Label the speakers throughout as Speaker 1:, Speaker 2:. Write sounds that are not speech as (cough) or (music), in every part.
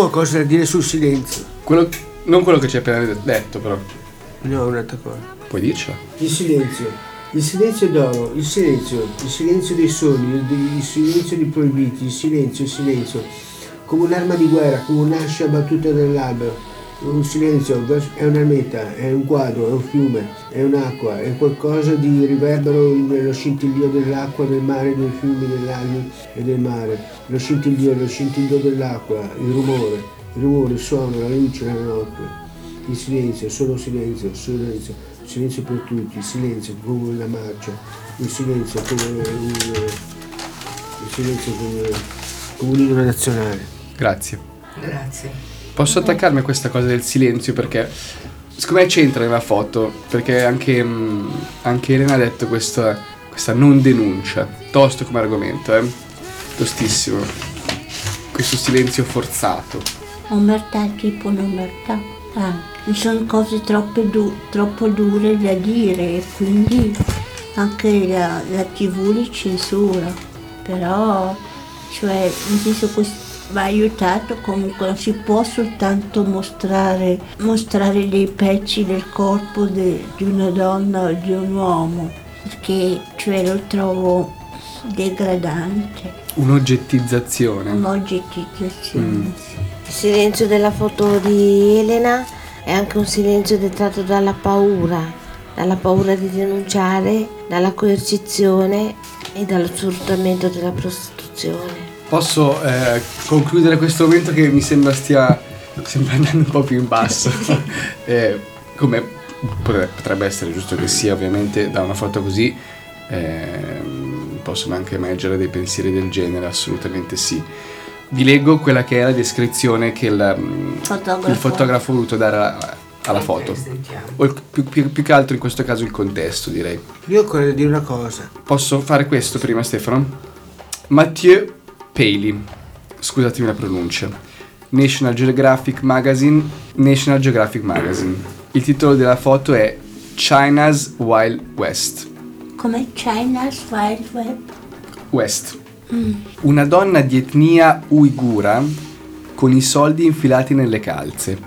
Speaker 1: Qualcosa da dire sul silenzio.
Speaker 2: Quello, non quello che ci hai appena detto, però.
Speaker 1: No, un'altra cosa.
Speaker 2: Puoi dircela?
Speaker 1: Il silenzio. Il silenzio d'oro, il silenzio, il silenzio dei sogni, il, il silenzio dei proibiti, il silenzio, il silenzio. Come un'arma di guerra, come un'ascia battuta dall'albero. Un silenzio è una meta, è un quadro, è un fiume, è un'acqua, è qualcosa di riverbero nello scintillio dell'acqua, del mare, dei fiumi, dell'aria e del mare. Lo scintillio, lo scintillio dell'acqua, il rumore, il rumore, il suono, la luce, la notte. Il silenzio, solo silenzio, silenzio, silenzio per tutti, il silenzio come la marcia, il silenzio come un, il silenzio come, come un inno nazionale.
Speaker 2: Grazie.
Speaker 3: Grazie.
Speaker 2: Posso attaccarmi a questa cosa del silenzio perché secondo me c'entra nella foto, perché anche, mh, anche Elena ha detto questa, questa non denuncia, tosto come argomento, eh? tostissimo, questo silenzio forzato.
Speaker 4: Omertà, tipo un'omertà. Ah, sono cose troppo, du- troppo dure da dire e quindi anche la, la tv li censura, però cioè, nel senso questo va aiutato comunque non si può soltanto mostrare, mostrare dei pezzi del corpo de, di una donna o di un uomo perché cioè, lo trovo degradante
Speaker 2: Un'oggettizzazione.
Speaker 4: un'oggettizzazione
Speaker 2: Mm.
Speaker 3: Il silenzio della foto di Elena è anche un silenzio dettato dalla paura, dalla paura di denunciare, dalla coercizione e dallo sfruttamento della prostituzione.
Speaker 2: Posso eh, concludere questo momento che mi sembra stia sembra (laughs) andando un po' più in basso. (laughs) Eh, come potre- potrebbe essere giusto che sia, ovviamente, da una foto così ehm, possono anche emergere dei pensieri del genere, assolutamente sì. Vi leggo quella che è la descrizione che il, mm,
Speaker 4: Fotografo.
Speaker 2: il fotografo ha voluto dare alla, alla foto. O il- più, più- più che altro in questo caso il contesto, direi.
Speaker 1: Io da dire una cosa.
Speaker 2: Posso fare questo prima, Stefano? Mathieu Paley, scusatemi la pronuncia. National Geographic Magazine, National Geographic Magazine. Il titolo della foto è China's Wild West.
Speaker 4: come China's Wild Web
Speaker 2: West. Una donna di etnia uigura con i soldi infilati nelle calze.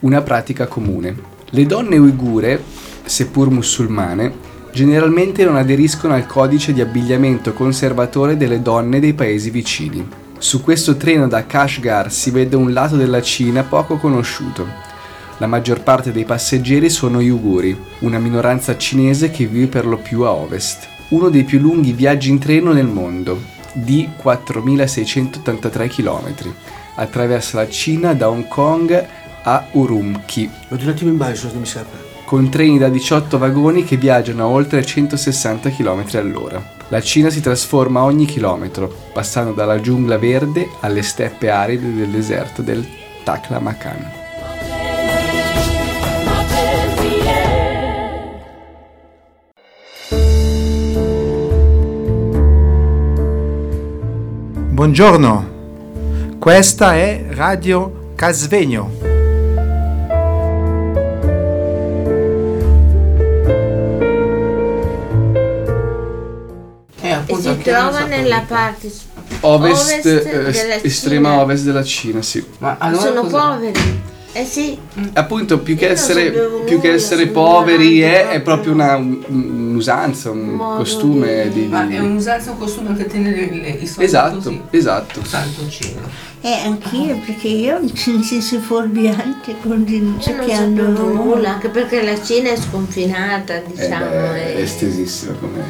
Speaker 2: Una pratica comune. Le donne uigure, seppur musulmane, generalmente non aderiscono al codice di abbigliamento conservatore delle donne dei paesi vicini. Su questo treno da Kashgar si vede un lato della Cina poco conosciuto. La maggior parte dei passeggeri sono uiguri, una minoranza cinese che vive per lo più a ovest. Uno dei più lunghi viaggi in treno nel mondo, di 4.683 km, attraversa la Cina da Hong Kong a Urumqi,
Speaker 1: Vado un attimo in non mi scappa.
Speaker 2: Con treni da 18 vagoni che viaggiano a oltre 160 km all'ora. La Cina si trasforma ogni chilometro, passando dalla giungla verde alle steppe aride del deserto del Taklamakan.
Speaker 5: Buongiorno, questa è Radio Casvegno.
Speaker 3: Si
Speaker 6: non
Speaker 3: trova
Speaker 6: sapevo.
Speaker 3: nella parte
Speaker 2: Ovest,
Speaker 3: Ovest
Speaker 2: eh, estrema
Speaker 3: Cina.
Speaker 2: ovest della Cina, sì.
Speaker 6: Ma allora
Speaker 3: sono
Speaker 6: cosa-
Speaker 3: poveri. Eh sì,
Speaker 2: Appunto, più che
Speaker 3: Io
Speaker 2: essere, più che essere poveri è, è proprio una, un- un'usanza, un
Speaker 3: Modo
Speaker 2: costume di...
Speaker 3: di-
Speaker 6: Ma è un'usanza, un costume che tiene le- le- i soldi
Speaker 2: Esatto,
Speaker 6: così.
Speaker 2: esatto.
Speaker 6: Santo cielo.
Speaker 4: Eh, anch'io, perché io nel senso fuorviante con denunce
Speaker 3: non
Speaker 4: che hanno
Speaker 3: nulla, anche perché la Cina è sconfinata,
Speaker 2: Eh
Speaker 3: diciamo.
Speaker 2: beh, è
Speaker 3: e-
Speaker 2: estesissima come,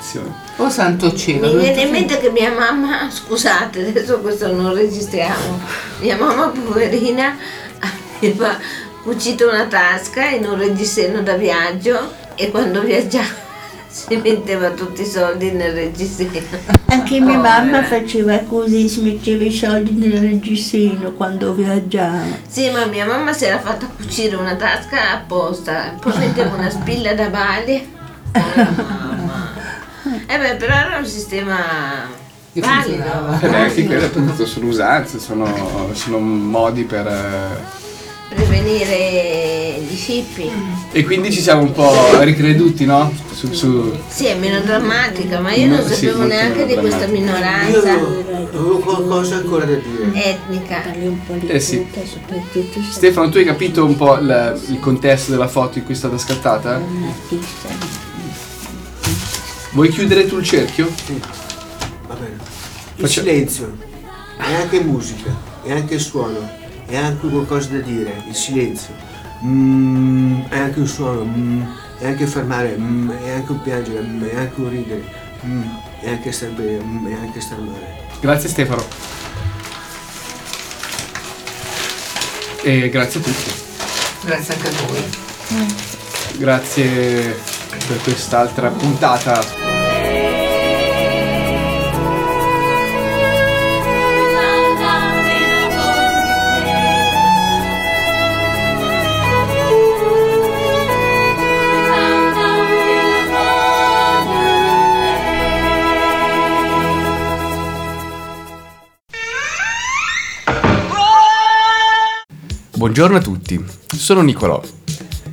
Speaker 2: come nazione.
Speaker 6: Oh santo cielo.
Speaker 3: Mi viene in mente che mia mamma, (laughs) scusate, adesso questo non registriamo, mia mamma poverina (laughs) aveva cucito una tasca in un reggiseno da viaggio e quando viaggiava (laughs) si metteva tutti i soldi nel reggiseno.
Speaker 4: Anche mia mamma faceva così, si metteva i soldi nel reggiseno quando viaggiava.
Speaker 3: Sì, ma mia mamma si era fatta cucire una tasca apposta, poi metteva una spilla da bale. Eh beh, però era un sistema
Speaker 6: Che
Speaker 3: valido.
Speaker 2: Eh beh, anche quelle appunto sono usanze, sono, sono modi per... eh,
Speaker 3: Prevenire gli scippi.
Speaker 2: E quindi ci siamo un po' ricreduti, no? Su, su-
Speaker 3: Sì, è meno drammatica, ma io
Speaker 2: No,
Speaker 3: non
Speaker 2: sì,
Speaker 3: sapevo
Speaker 2: molto
Speaker 3: neanche di questa minoranza
Speaker 1: Io avevo qualcosa ancora da dire.
Speaker 3: etnica.
Speaker 4: Parli un po' di
Speaker 2: Eh sì. Stefano, tu hai capito un po' il, il contesto della foto in cui è stata scattata?
Speaker 4: un artista.
Speaker 2: Vuoi chiudere tu il cerchio?
Speaker 1: Va bene. Il
Speaker 2: Faccia-
Speaker 1: silenzio è anche musica, è anche suono, è anche qualcosa da dire. Il silenzio Mm, è anche un suono, mm, è anche fermare, mm, è anche un piangere, mm, è anche un ridere, mm, è anche star bene, mm, è anche star male.
Speaker 2: Grazie Stefano. E grazie a tutti.
Speaker 6: Grazie anche a voi.
Speaker 2: Grazie per quest'altra puntata. Buongiorno a tutti, sono Nicolò.